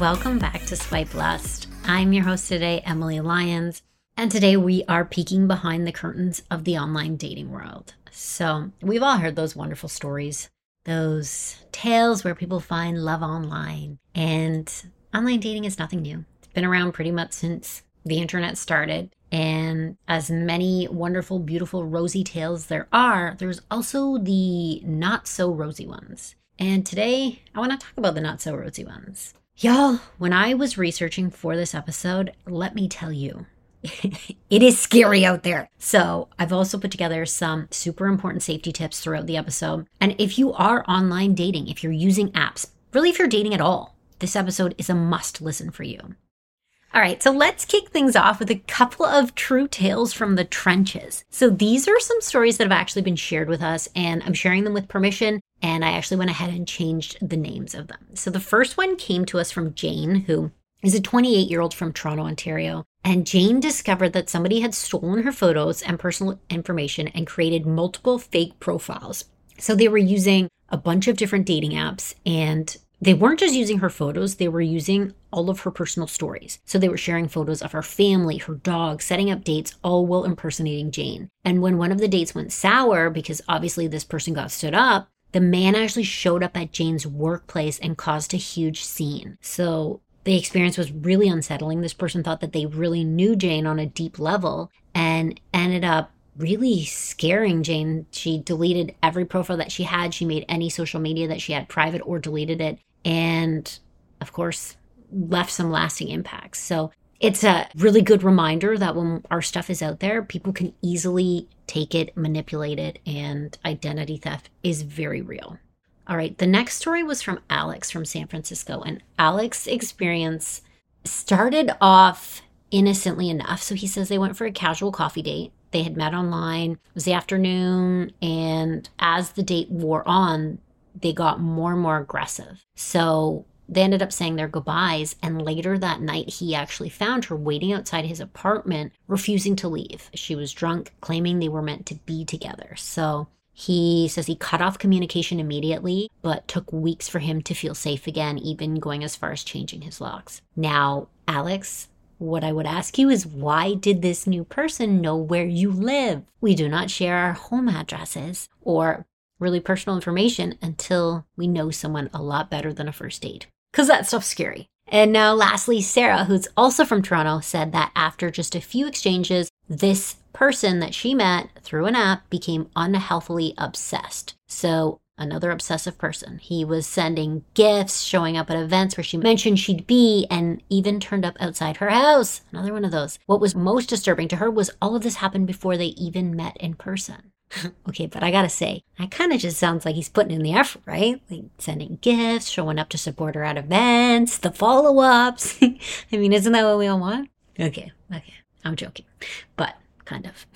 Welcome back to Swipe Lust. I'm your host today, Emily Lyons, and today we are peeking behind the curtains of the online dating world. So, we've all heard those wonderful stories, those tales where people find love online, and online dating is nothing new. It's been around pretty much since the internet started. And as many wonderful, beautiful, rosy tales there are, there's also the not so rosy ones. And today, I want to talk about the not so rosy ones. Y'all, when I was researching for this episode, let me tell you, it is scary out there. So, I've also put together some super important safety tips throughout the episode. And if you are online dating, if you're using apps, really, if you're dating at all, this episode is a must listen for you. All right, so let's kick things off with a couple of true tales from the trenches. So these are some stories that have actually been shared with us, and I'm sharing them with permission. And I actually went ahead and changed the names of them. So the first one came to us from Jane, who is a 28 year old from Toronto, Ontario. And Jane discovered that somebody had stolen her photos and personal information and created multiple fake profiles. So they were using a bunch of different dating apps and they weren't just using her photos, they were using all of her personal stories. So they were sharing photos of her family, her dog, setting up dates, all while impersonating Jane. And when one of the dates went sour, because obviously this person got stood up, the man actually showed up at Jane's workplace and caused a huge scene. So the experience was really unsettling. This person thought that they really knew Jane on a deep level and ended up really scaring Jane. She deleted every profile that she had. She made any social media that she had private or deleted it and of course left some lasting impacts. So it's a really good reminder that when our stuff is out there, people can easily take it, manipulate it, and identity theft is very real. All right, the next story was from Alex from San Francisco, and Alex's experience started off innocently enough. So he says they went for a casual coffee date. They had met online, it was the afternoon, and as the date wore on, they got more and more aggressive. So they ended up saying their goodbyes. And later that night, he actually found her waiting outside his apartment, refusing to leave. She was drunk, claiming they were meant to be together. So he says he cut off communication immediately, but took weeks for him to feel safe again, even going as far as changing his locks. Now, Alex, what I would ask you is why did this new person know where you live? We do not share our home addresses or really personal information until we know someone a lot better than a first date. Because that stuff's scary. And now, lastly, Sarah, who's also from Toronto, said that after just a few exchanges, this person that she met through an app became unhealthily obsessed. So, another obsessive person. He was sending gifts, showing up at events where she mentioned she'd be, and even turned up outside her house. Another one of those. What was most disturbing to her was all of this happened before they even met in person. okay, but I gotta say, that kind of just sounds like he's putting in the effort, right? Like sending gifts, showing up to support her at events, the follow ups. I mean, isn't that what we all want? Okay, okay, I'm joking, but kind of.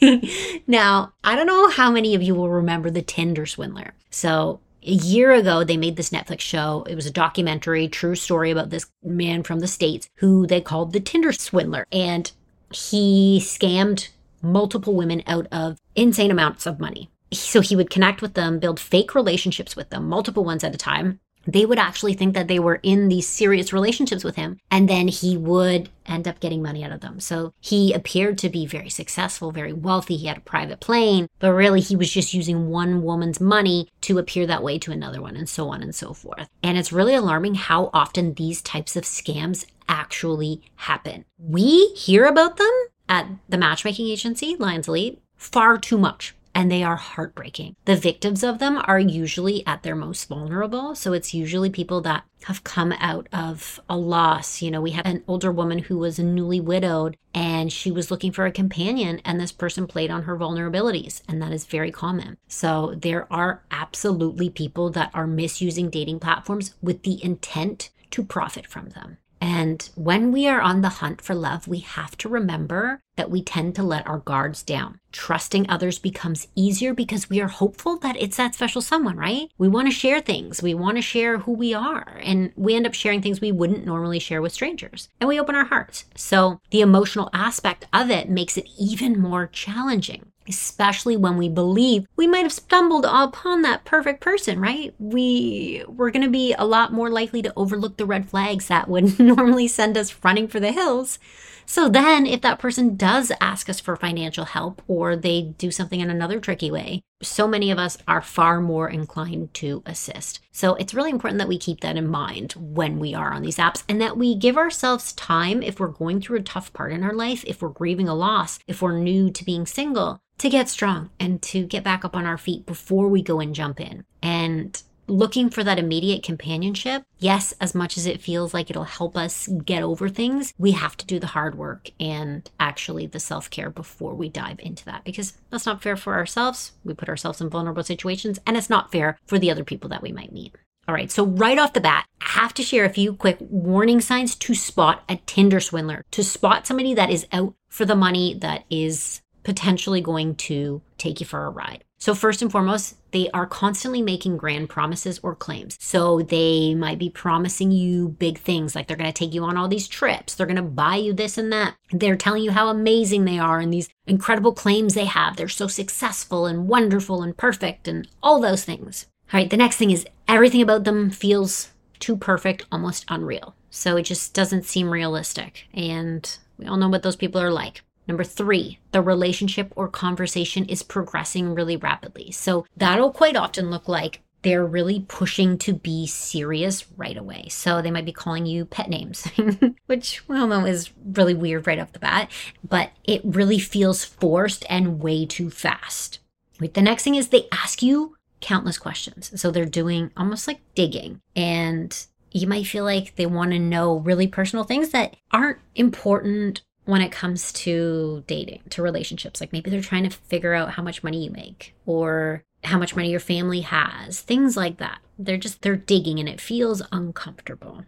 now, I don't know how many of you will remember the Tinder swindler. So, a year ago, they made this Netflix show. It was a documentary, true story about this man from the States who they called the Tinder swindler. And he scammed multiple women out of insane amounts of money. So he would connect with them, build fake relationships with them, multiple ones at a time. They would actually think that they were in these serious relationships with him, and then he would end up getting money out of them. So he appeared to be very successful, very wealthy. He had a private plane, but really he was just using one woman's money to appear that way to another one, and so on and so forth. And it's really alarming how often these types of scams actually happen. We hear about them at the matchmaking agency, Lyons Elite, far too much. And they are heartbreaking. The victims of them are usually at their most vulnerable. So it's usually people that have come out of a loss. You know, we had an older woman who was newly widowed and she was looking for a companion, and this person played on her vulnerabilities. And that is very common. So there are absolutely people that are misusing dating platforms with the intent to profit from them. And when we are on the hunt for love, we have to remember that we tend to let our guards down. Trusting others becomes easier because we are hopeful that it's that special someone, right? We want to share things. We want to share who we are. And we end up sharing things we wouldn't normally share with strangers. And we open our hearts. So the emotional aspect of it makes it even more challenging. Especially when we believe we might have stumbled upon that perfect person, right? We we're going to be a lot more likely to overlook the red flags that would normally send us running for the hills so then, if that person does ask us for financial help or they do something in another tricky way, so many of us are far more inclined to assist. So it's really important that we keep that in mind when we are on these apps and that we give ourselves time if we're going through a tough part in our life, if we're grieving a loss, if we're new to being single, to get strong and to get back up on our feet before we go and jump in. And looking for that immediate companionship, yes, as much as it feels like it'll help us get over things, we have to do the hard work and actually the self care before we dive into that because that's not fair for ourselves. We put ourselves in vulnerable situations and it's not fair for the other people that we might meet. All right, so right off the bat, I have to share a few quick warning signs to spot a Tinder swindler, to spot somebody that is out for the money that is potentially going to take you for a ride. So, first and foremost, they are constantly making grand promises or claims. So, they might be promising you big things like they're going to take you on all these trips, they're going to buy you this and that. They're telling you how amazing they are and these incredible claims they have. They're so successful and wonderful and perfect and all those things. All right, the next thing is everything about them feels too perfect, almost unreal. So, it just doesn't seem realistic. And we all know what those people are like. Number three, the relationship or conversation is progressing really rapidly. So that'll quite often look like they're really pushing to be serious right away. So they might be calling you pet names, which we all know is really weird right off the bat, but it really feels forced and way too fast. The next thing is they ask you countless questions. So they're doing almost like digging and you might feel like they want to know really personal things that aren't important when it comes to dating, to relationships. Like maybe they're trying to figure out how much money you make or how much money your family has, things like that. They're just, they're digging and it feels uncomfortable.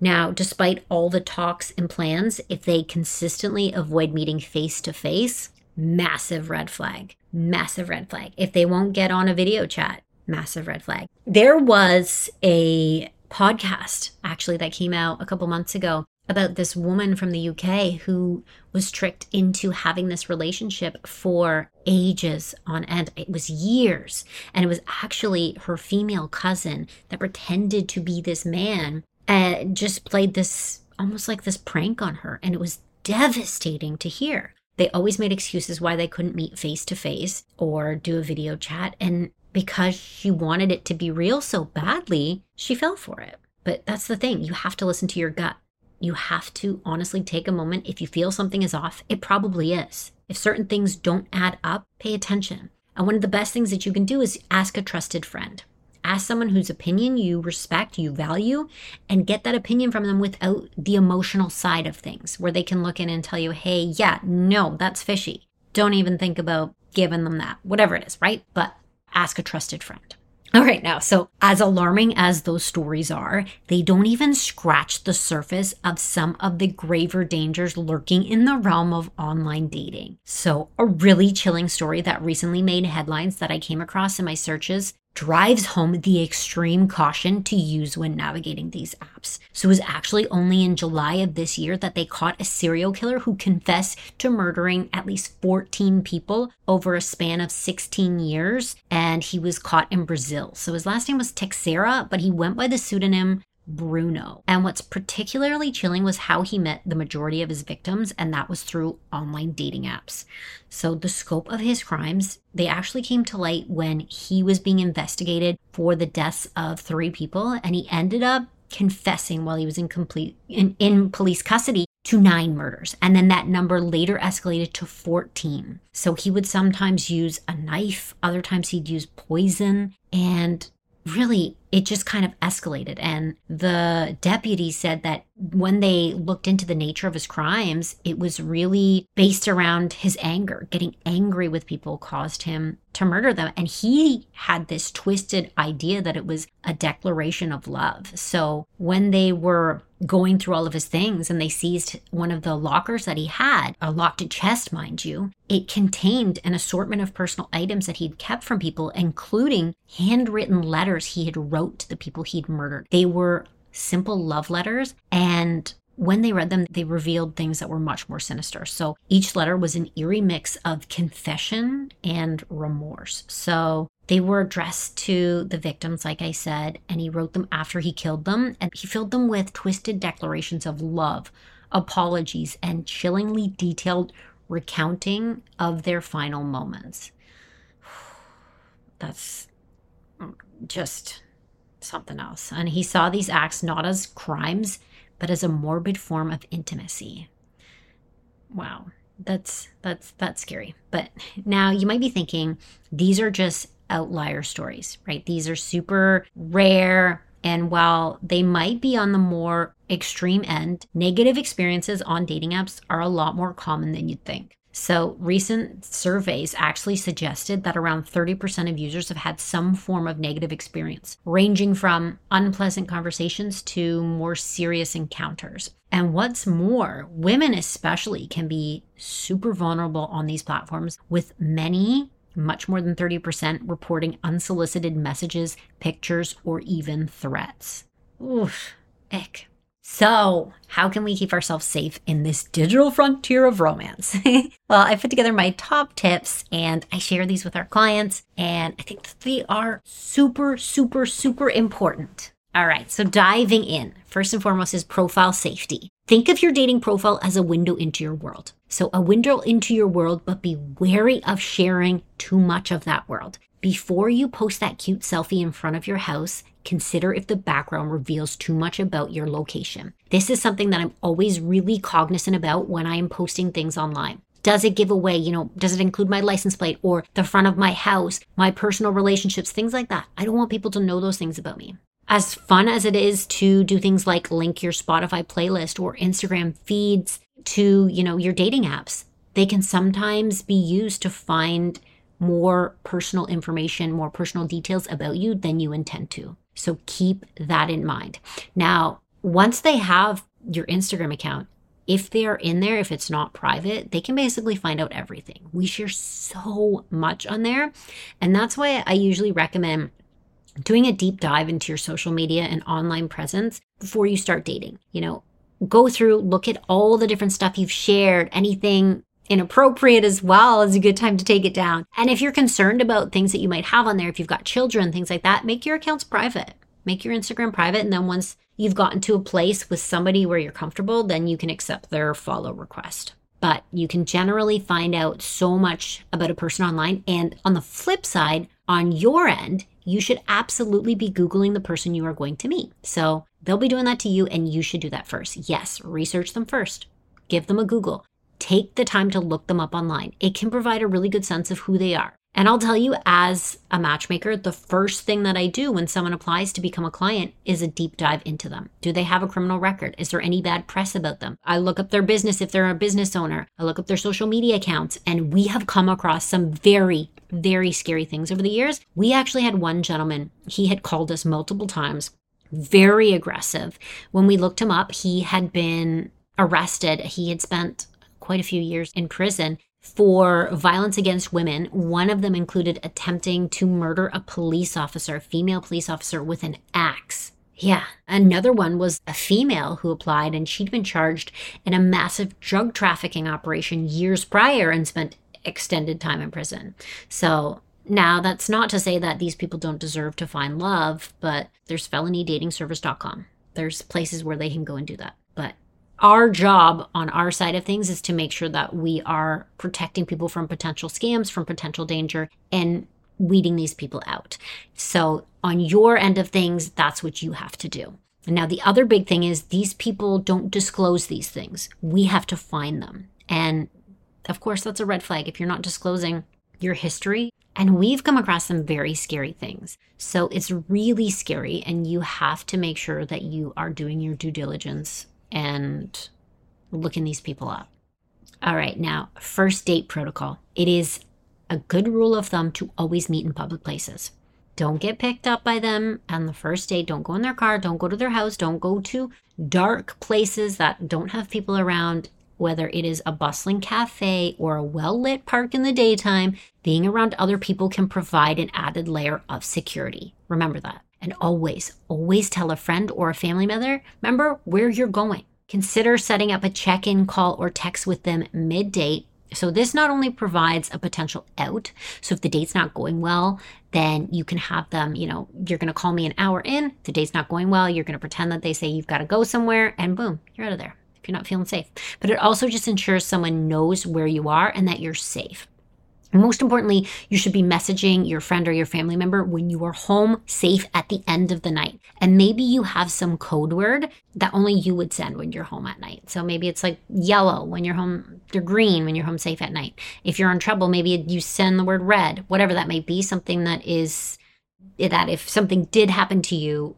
Now, despite all the talks and plans, if they consistently avoid meeting face to face, massive red flag. Massive red flag. If they won't get on a video chat, massive red flag. There was a podcast actually that came out a couple months ago about this woman from the UK who was tricked into having this relationship for ages on end. It was years. And it was actually her female cousin that pretended to be this man and just played this almost like this prank on her. And it was devastating to hear. They always made excuses why they couldn't meet face to face or do a video chat. And because she wanted it to be real so badly, she fell for it. But that's the thing, you have to listen to your gut you have to honestly take a moment. If you feel something is off, it probably is. If certain things don't add up, pay attention. And one of the best things that you can do is ask a trusted friend. Ask someone whose opinion you respect, you value, and get that opinion from them without the emotional side of things, where they can look in and tell you, hey, yeah, no, that's fishy. Don't even think about giving them that, whatever it is, right? But ask a trusted friend. All right, now, so as alarming as those stories are, they don't even scratch the surface of some of the graver dangers lurking in the realm of online dating. So, a really chilling story that recently made headlines that I came across in my searches drives home the extreme caution to use when navigating these apps. So it was actually only in July of this year that they caught a serial killer who confessed to murdering at least 14 people over a span of 16 years. And he was caught in Brazil. So his last name was Texera, but he went by the pseudonym Bruno. And what's particularly chilling was how he met the majority of his victims, and that was through online dating apps. So the scope of his crimes, they actually came to light when he was being investigated for the deaths of three people, and he ended up confessing while he was in complete in, in police custody to nine murders. And then that number later escalated to 14. So he would sometimes use a knife, other times he'd use poison. And really it just kind of escalated. And the deputy said that when they looked into the nature of his crimes, it was really based around his anger. Getting angry with people caused him to murder them. And he had this twisted idea that it was a declaration of love. So when they were going through all of his things and they seized one of the lockers that he had, a locked chest, mind you, it contained an assortment of personal items that he'd kept from people, including handwritten letters he had wrote to the people he'd murdered. They were simple love letters and when they read them, they revealed things that were much more sinister. So each letter was an eerie mix of confession and remorse. So they were addressed to the victims, like I said, and he wrote them after he killed them. And he filled them with twisted declarations of love, apologies, and chillingly detailed recounting of their final moments. That's just something else. And he saw these acts not as crimes, but as a morbid form of intimacy. Wow. That's that's that's scary. But now you might be thinking these are just outlier stories, right? These are super rare and while they might be on the more extreme end, negative experiences on dating apps are a lot more common than you'd think. So, recent surveys actually suggested that around 30% of users have had some form of negative experience, ranging from unpleasant conversations to more serious encounters. And what's more, women especially can be super vulnerable on these platforms, with many, much more than 30%, reporting unsolicited messages, pictures, or even threats. Oof, ick. So, how can we keep ourselves safe in this digital frontier of romance? well, I put together my top tips and I share these with our clients, and I think they are super, super, super important. All right, so diving in. First and foremost is profile safety. Think of your dating profile as a window into your world. So, a window into your world, but be wary of sharing too much of that world. Before you post that cute selfie in front of your house, consider if the background reveals too much about your location. This is something that I'm always really cognizant about when I am posting things online. Does it give away, you know, does it include my license plate or the front of my house, my personal relationships, things like that? I don't want people to know those things about me. As fun as it is to do things like link your Spotify playlist or Instagram feeds to, you know, your dating apps, they can sometimes be used to find more personal information, more personal details about you than you intend to. So keep that in mind. Now, once they have your Instagram account, if they are in there, if it's not private, they can basically find out everything. We share so much on there. And that's why I usually recommend doing a deep dive into your social media and online presence before you start dating. You know, go through, look at all the different stuff you've shared, anything inappropriate as well is a good time to take it down. And if you're concerned about things that you might have on there, if you've got children, things like that, make your accounts private. Make your Instagram private. And then once you've gotten to a place with somebody where you're comfortable, then you can accept their follow request. But you can generally find out so much about a person online. And on the flip side, on your end, you should absolutely be Googling the person you are going to meet. So they'll be doing that to you, and you should do that first. Yes, research them first. Give them a Google take the time to look them up online. It can provide a really good sense of who they are. And I'll tell you, as a matchmaker, the first thing that I do when someone applies to become a client is a deep dive into them. Do they have a criminal record? Is there any bad press about them? I look up their business if they're a business owner. I look up their social media accounts. And we have come across some very, very scary things over the years. We actually had one gentleman, he had called us multiple times, very aggressive. When we looked him up, he had been arrested. He had spent quite a few years in prison for violence against women. One of them included attempting to murder a police officer, a female police officer, with an axe. Yeah. Another one was a female who applied and she'd been charged in a massive drug trafficking operation years prior and spent extended time in prison. So now that's not to say that these people don't deserve to find love, but there's felonydatingservice.com. There's places where they can go and do that. But our job on our side of things is to make sure that we are protecting people from potential scams, from potential danger, and weeding these people out. So, on your end of things, that's what you have to do. Now, the other big thing is these people don't disclose these things. We have to find them. And of course, that's a red flag if you're not disclosing your history. And we've come across some very scary things. So, it's really scary, and you have to make sure that you are doing your due diligence and looking these people up. All right, now, first date protocol. It is a good rule of thumb to always meet in public places. Don't get picked up by them on the first date. Don't go in their car. Don't go to their house. Don't go to dark places that don't have people around, whether it is a bustling cafe or a well lit park in the daytime. Being around other people can provide an added layer of security. Remember that. And always, always tell a friend or a family member, remember where you're going. consider setting up a check in call or text with them mid date. So, this not only provides a potential out. So, if the date's not going well, then you can have them, you know, you're going to call me an hour in. the date's not going well. You're going to pretend that they say you've got to go somewhere, and boom, you're out of there if you're not feeling safe. But it also just ensures someone knows where you are and that you're safe. Most importantly, you should be messaging your friend or your family member when you are home safe at the end of the night. And maybe you have some code word that only you would send when you're home at night. So maybe it's like yellow when you're home, you're green when you're home safe at night. If you're in trouble, maybe you send the word red, whatever that may be, something that is that if something did happen to you,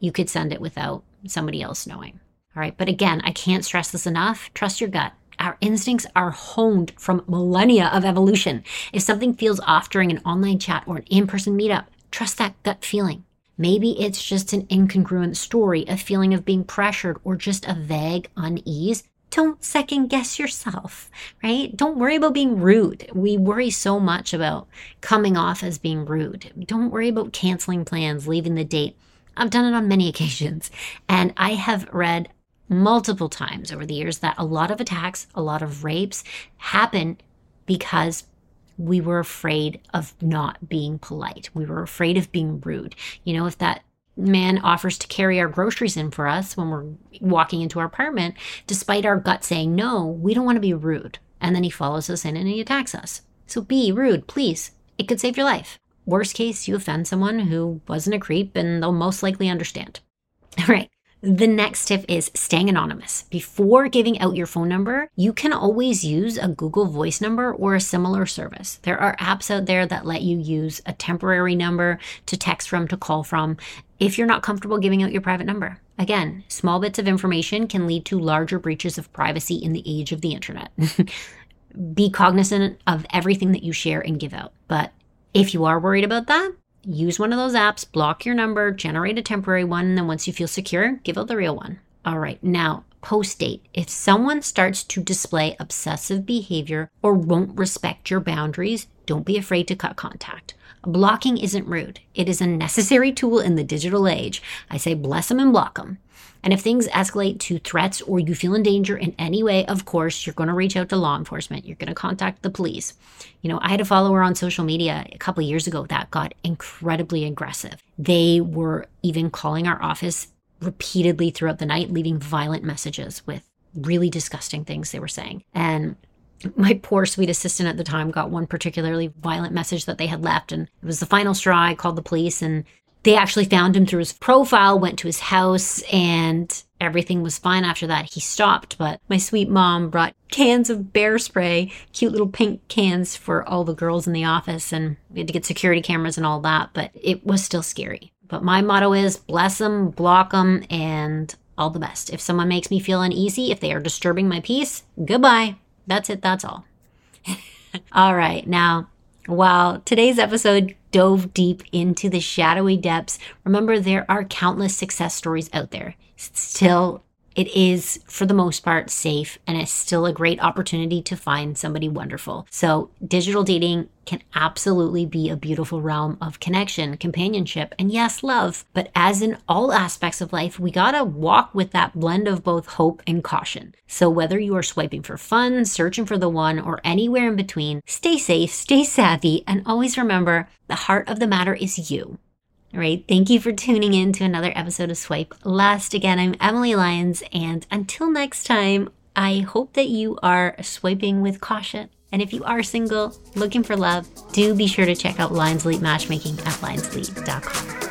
you could send it without somebody else knowing. All right. But again, I can't stress this enough. Trust your gut. Our instincts are honed from millennia of evolution. If something feels off during an online chat or an in person meetup, trust that gut feeling. Maybe it's just an incongruent story, a feeling of being pressured, or just a vague unease. Don't second guess yourself, right? Don't worry about being rude. We worry so much about coming off as being rude. Don't worry about canceling plans, leaving the date. I've done it on many occasions, and I have read multiple times over the years that a lot of attacks, a lot of rapes happen because we were afraid of not being polite. We were afraid of being rude. You know, if that man offers to carry our groceries in for us when we're walking into our apartment, despite our gut saying no, we don't want to be rude. And then he follows us in and he attacks us. So be rude, please. It could save your life. Worst case, you offend someone who wasn't a creep and they'll most likely understand. All right. The next tip is staying anonymous. Before giving out your phone number, you can always use a Google Voice number or a similar service. There are apps out there that let you use a temporary number to text from, to call from, if you're not comfortable giving out your private number. Again, small bits of information can lead to larger breaches of privacy in the age of the internet. Be cognizant of everything that you share and give out. But if you are worried about that, use one of those apps, block your number, generate a temporary one, and then once you feel secure, give out the real one. All right, now post date. If someone starts to display obsessive behavior or won't respect your boundaries, don't be afraid to cut contact. Blocking isn't rude, it is a necessary tool in the digital age. I say bless them and block them. And if things escalate to threats or you feel in danger in any way, of course, you're going to reach out to law enforcement. You're going to contact the police. You know, I had a follower on social media a couple years ago that got incredibly aggressive. They were even calling our office repeatedly throughout the night, leaving violent messages with really disgusting things they were saying. And my poor sweet assistant at the time got one particularly violent message that they had left and it was the final straw i called the police and they actually found him through his profile, went to his house, and everything was fine after that. He stopped, but my sweet mom brought cans of bear spray, cute little pink cans for all the girls in the office, and we had to get security cameras and all that, but it was still scary. But my motto is bless them, block them, and all the best. If someone makes me feel uneasy, if they are disturbing my peace, goodbye. That's it, that's all. all right, now while today's episode dove deep into the shadowy depths, remember there are countless success stories out there. Still it is, for the most part, safe and it's still a great opportunity to find somebody wonderful. So, digital dating can absolutely be a beautiful realm of connection, companionship, and yes, love. But as in all aspects of life, we gotta walk with that blend of both hope and caution. So, whether you are swiping for fun, searching for the one, or anywhere in between, stay safe, stay savvy, and always remember the heart of the matter is you. All right. Thank you for tuning in to another episode of Swipe Lust. Again, I'm Emily Lyons. And until next time, I hope that you are swiping with caution. And if you are single, looking for love, do be sure to check out Lyons Elite Matchmaking at lyonselite.com.